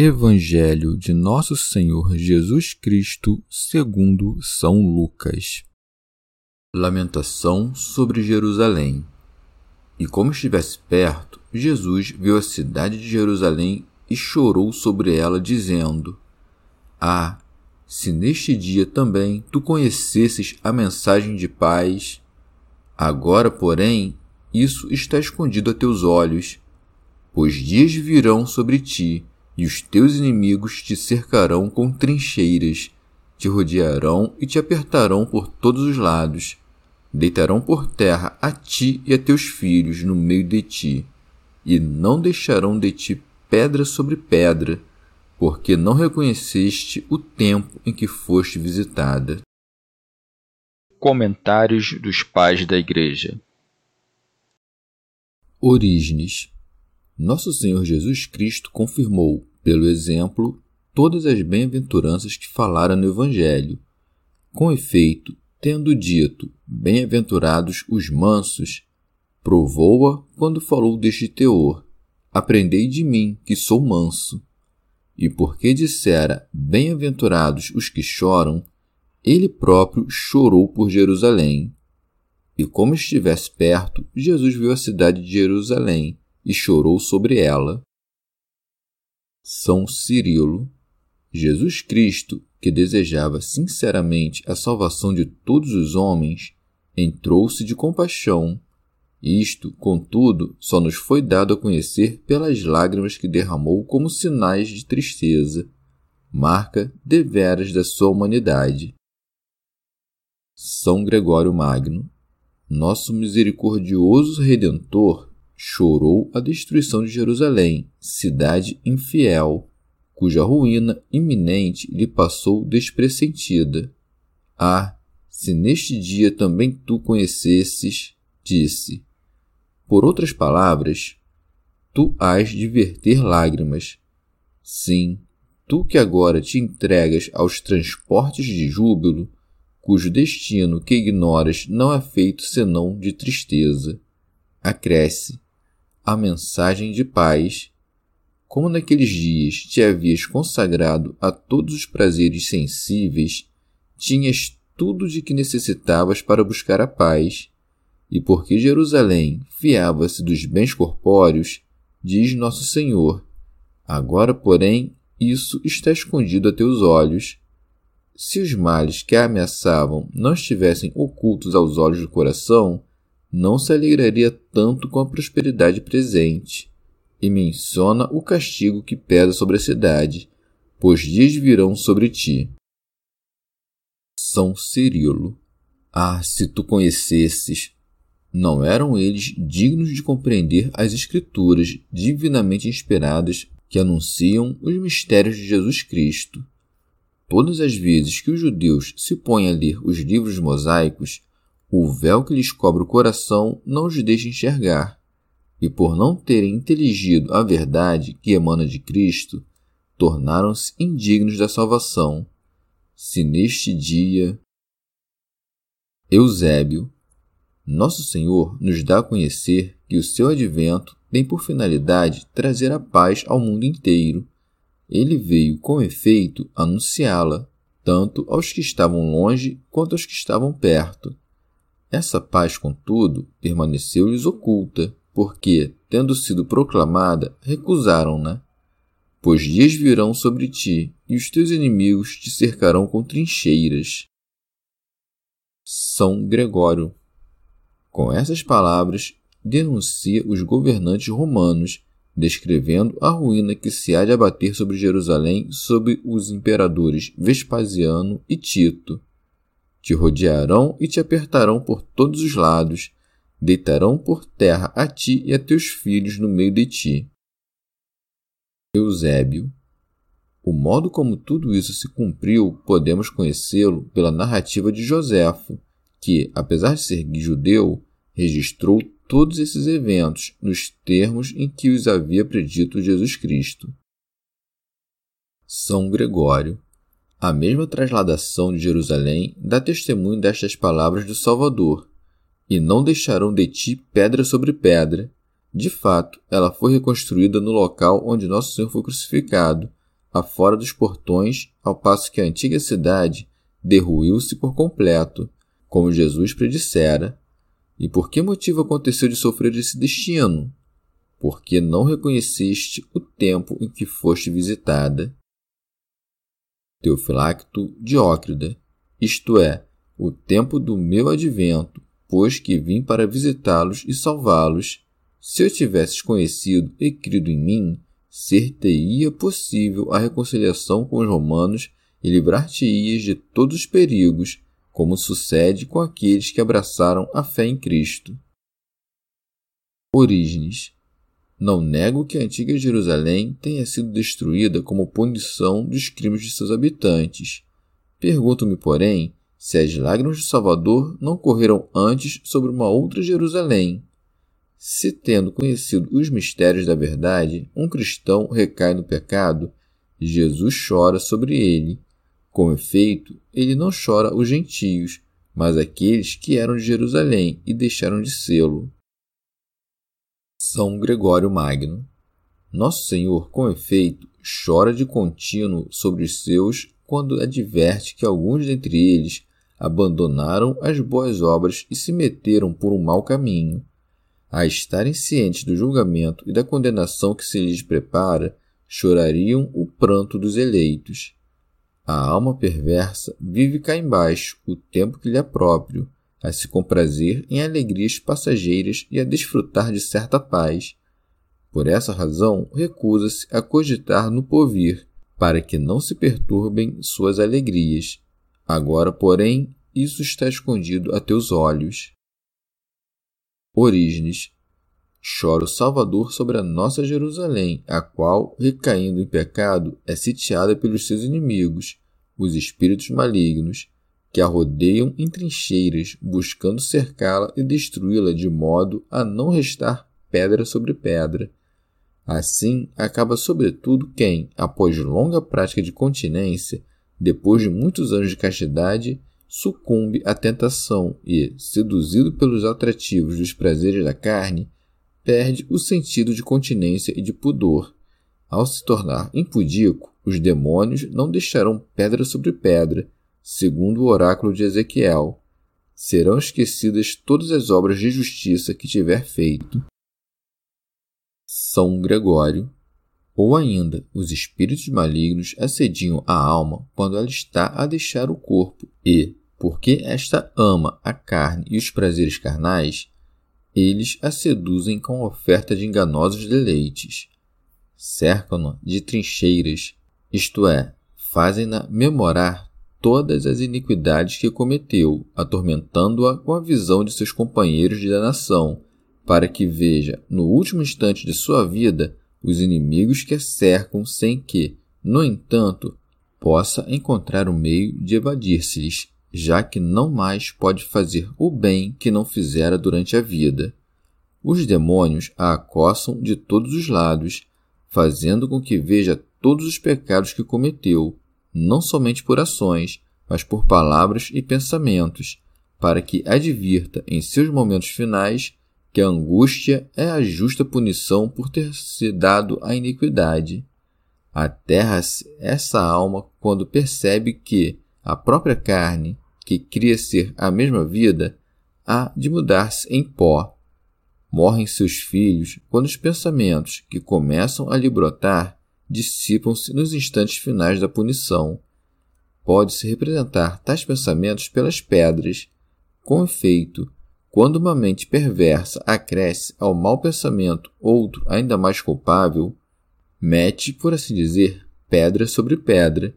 Evangelho de Nosso Senhor Jesus Cristo, segundo São Lucas. Lamentação sobre Jerusalém. E como estivesse perto, Jesus viu a cidade de Jerusalém e chorou sobre ela, dizendo: Ah, se neste dia também tu conhecesses a mensagem de paz, agora, porém, isso está escondido a teus olhos, pois dias virão sobre ti e os teus inimigos te cercarão com trincheiras, te rodearão e te apertarão por todos os lados. Deitarão por terra a ti e a teus filhos no meio de ti, e não deixarão de ti pedra sobre pedra, porque não reconheceste o tempo em que foste visitada. Comentários dos Pais da Igreja Orígenes Nosso Senhor Jesus Cristo confirmou pelo exemplo, todas as bem-aventuranças que falara no Evangelho. Com efeito, tendo dito: Bem-aventurados os mansos, provou-a quando falou deste teor: Aprendei de mim, que sou manso. E porque dissera: Bem-aventurados os que choram, ele próprio chorou por Jerusalém. E como estivesse perto, Jesus viu a cidade de Jerusalém e chorou sobre ela. São Cirilo. Jesus Cristo, que desejava sinceramente a salvação de todos os homens, entrou-se de compaixão. Isto, contudo, só nos foi dado a conhecer pelas lágrimas que derramou como sinais de tristeza, marca deveras da sua humanidade. São Gregório Magno, nosso misericordioso Redentor, chorou a destruição de Jerusalém, cidade infiel, cuja ruína iminente lhe passou despressentida. Ah, se neste dia também tu conhecesses, disse. Por outras palavras, tu hás de verter lágrimas. Sim, tu que agora te entregas aos transportes de júbilo, cujo destino que ignoras não é feito senão de tristeza. Acresce a mensagem de paz. Como naqueles dias te havias consagrado a todos os prazeres sensíveis, tinhas tudo de que necessitavas para buscar a paz, e porque Jerusalém fiava-se dos bens corpóreos, diz Nosso Senhor: Agora, porém, isso está escondido a teus olhos. Se os males que a ameaçavam não estivessem ocultos aos olhos do coração, não se alegraria tanto com a prosperidade presente, e menciona o castigo que pesa sobre a cidade, pois dias virão sobre ti. São Cirilo. Ah, se tu conhecesses! Não eram eles dignos de compreender as Escrituras divinamente inspiradas que anunciam os mistérios de Jesus Cristo. Todas as vezes que os judeus se põem a ler os livros mosaicos, o véu que lhes cobre o coração não os deixa enxergar, e por não terem inteligido a verdade que emana de Cristo, tornaram-se indignos da salvação. Se neste dia. Eusébio, Nosso Senhor nos dá a conhecer que o seu advento tem por finalidade trazer a paz ao mundo inteiro. Ele veio, com efeito, anunciá-la, tanto aos que estavam longe quanto aos que estavam perto essa paz, contudo, permaneceu-lhes oculta, porque, tendo sido proclamada, recusaram-na. pois dias virão sobre ti, e os teus inimigos te cercarão com trincheiras. São Gregório. Com essas palavras, denuncia os governantes romanos, descrevendo a ruína que se há de abater sobre Jerusalém sob os imperadores Vespasiano e Tito. Te rodearão e te apertarão por todos os lados, deitarão por terra a ti e a teus filhos no meio de ti. Eusébio. O modo como tudo isso se cumpriu podemos conhecê-lo pela narrativa de Joséfo, que, apesar de ser judeu, registrou todos esses eventos nos termos em que os havia predito Jesus Cristo. São Gregório. A mesma trasladação de Jerusalém dá testemunho destas palavras do Salvador: E não deixarão de ti pedra sobre pedra. De fato, ela foi reconstruída no local onde Nosso Senhor foi crucificado, afora dos portões, ao passo que a antiga cidade derruiu-se por completo, como Jesus predissera, e por que motivo aconteceu de sofrer esse destino? Porque não reconheceste o tempo em que foste visitada. Teofilacto Diócrida, isto é, o tempo do meu advento, pois que vim para visitá-los e salvá-los. Se eu tivesses conhecido e crido em mim, ser-te-ia possível a reconciliação com os romanos e livrar-te-ias de todos os perigos como sucede com aqueles que abraçaram a fé em Cristo. Orígenes. Não nego que a antiga Jerusalém tenha sido destruída como punição dos crimes de seus habitantes. Pergunto-me, porém, se as lágrimas de Salvador não correram antes sobre uma outra Jerusalém. Se, tendo conhecido os mistérios da verdade, um cristão recai no pecado, Jesus chora sobre ele com efeito, ele não chora os gentios, mas aqueles que eram de Jerusalém e deixaram de sê-lo. São Gregório Magno. Nosso Senhor, com efeito, chora de contínuo sobre os seus quando adverte que alguns dentre eles abandonaram as boas obras e se meteram por um mau caminho. A estarem cientes do julgamento e da condenação que se lhes prepara, chorariam o pranto dos eleitos. A alma perversa vive cá embaixo o tempo que lhe é próprio, a se comprazer em alegrias passageiras e a desfrutar de certa paz. Por essa razão, recusa-se a cogitar no porvir, para que não se perturbem suas alegrias. Agora, porém, isso está escondido a teus olhos. Orígenes. Chora o Salvador sobre a nossa Jerusalém, a qual, recaindo em pecado, é sitiada pelos seus inimigos, os espíritos malignos, que a rodeiam em trincheiras, buscando cercá-la e destruí-la de modo a não restar pedra sobre pedra. Assim, acaba sobretudo quem, após longa prática de continência, depois de muitos anos de castidade, sucumbe à tentação e, seduzido pelos atrativos dos prazeres da carne, perde o sentido de continência e de pudor. Ao se tornar impudico, os demônios não deixarão pedra sobre pedra, segundo o oráculo de Ezequiel. Serão esquecidas todas as obras de justiça que tiver feito. São Gregório. Ou ainda, os espíritos malignos assediam a alma quando ela está a deixar o corpo e, porque esta ama a carne e os prazeres carnais, eles a seduzem com oferta de enganosos deleites cercam-na de trincheiras, isto é, fazem-na memorar todas as iniquidades que cometeu, atormentando-a com a visão de seus companheiros de danação, para que veja, no último instante de sua vida, os inimigos que a cercam sem que, no entanto, possa encontrar o um meio de evadir-se-lhes, já que não mais pode fazer o bem que não fizera durante a vida. Os demônios a acossam de todos os lados, fazendo com que veja todos os pecados que cometeu, não somente por ações, mas por palavras e pensamentos, para que advirta em seus momentos finais que a angústia é a justa punição por ter se dado a iniquidade. Aterra-se essa alma quando percebe que a própria carne, que cria ser a mesma vida, há de mudar-se em pó Morrem seus filhos quando os pensamentos que começam a lhe brotar dissipam-se nos instantes finais da punição. Pode-se representar tais pensamentos pelas pedras. Com efeito, quando uma mente perversa acresce ao mau pensamento outro ainda mais culpável, mete, por assim dizer, pedra sobre pedra.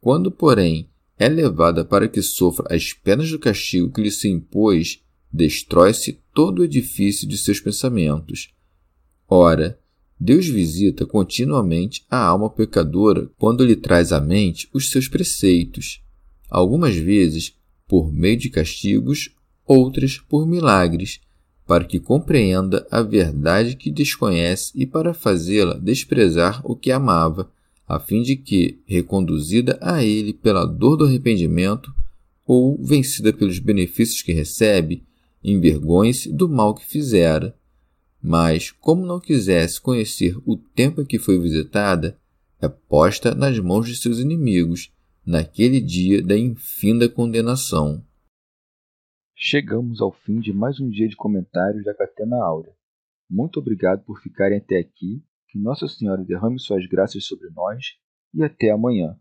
Quando, porém, é levada para que sofra as penas do castigo que lhe se impôs, destrói-se todo o edifício de seus pensamentos. Ora, Deus visita continuamente a alma pecadora quando lhe traz à mente os seus preceitos, algumas vezes por meio de castigos, outras por milagres, para que compreenda a verdade que desconhece e para fazê-la desprezar o que amava, a fim de que, reconduzida a ele pela dor do arrependimento ou vencida pelos benefícios que recebe, envergonhe-se do mal que fizera. Mas, como não quisesse conhecer o tempo em que foi visitada, é posta nas mãos de seus inimigos, naquele dia da infinda condenação. Chegamos ao fim de mais um dia de comentários da Catena Áurea. Muito obrigado por ficarem até aqui, que Nossa Senhora derrame suas graças sobre nós e até amanhã.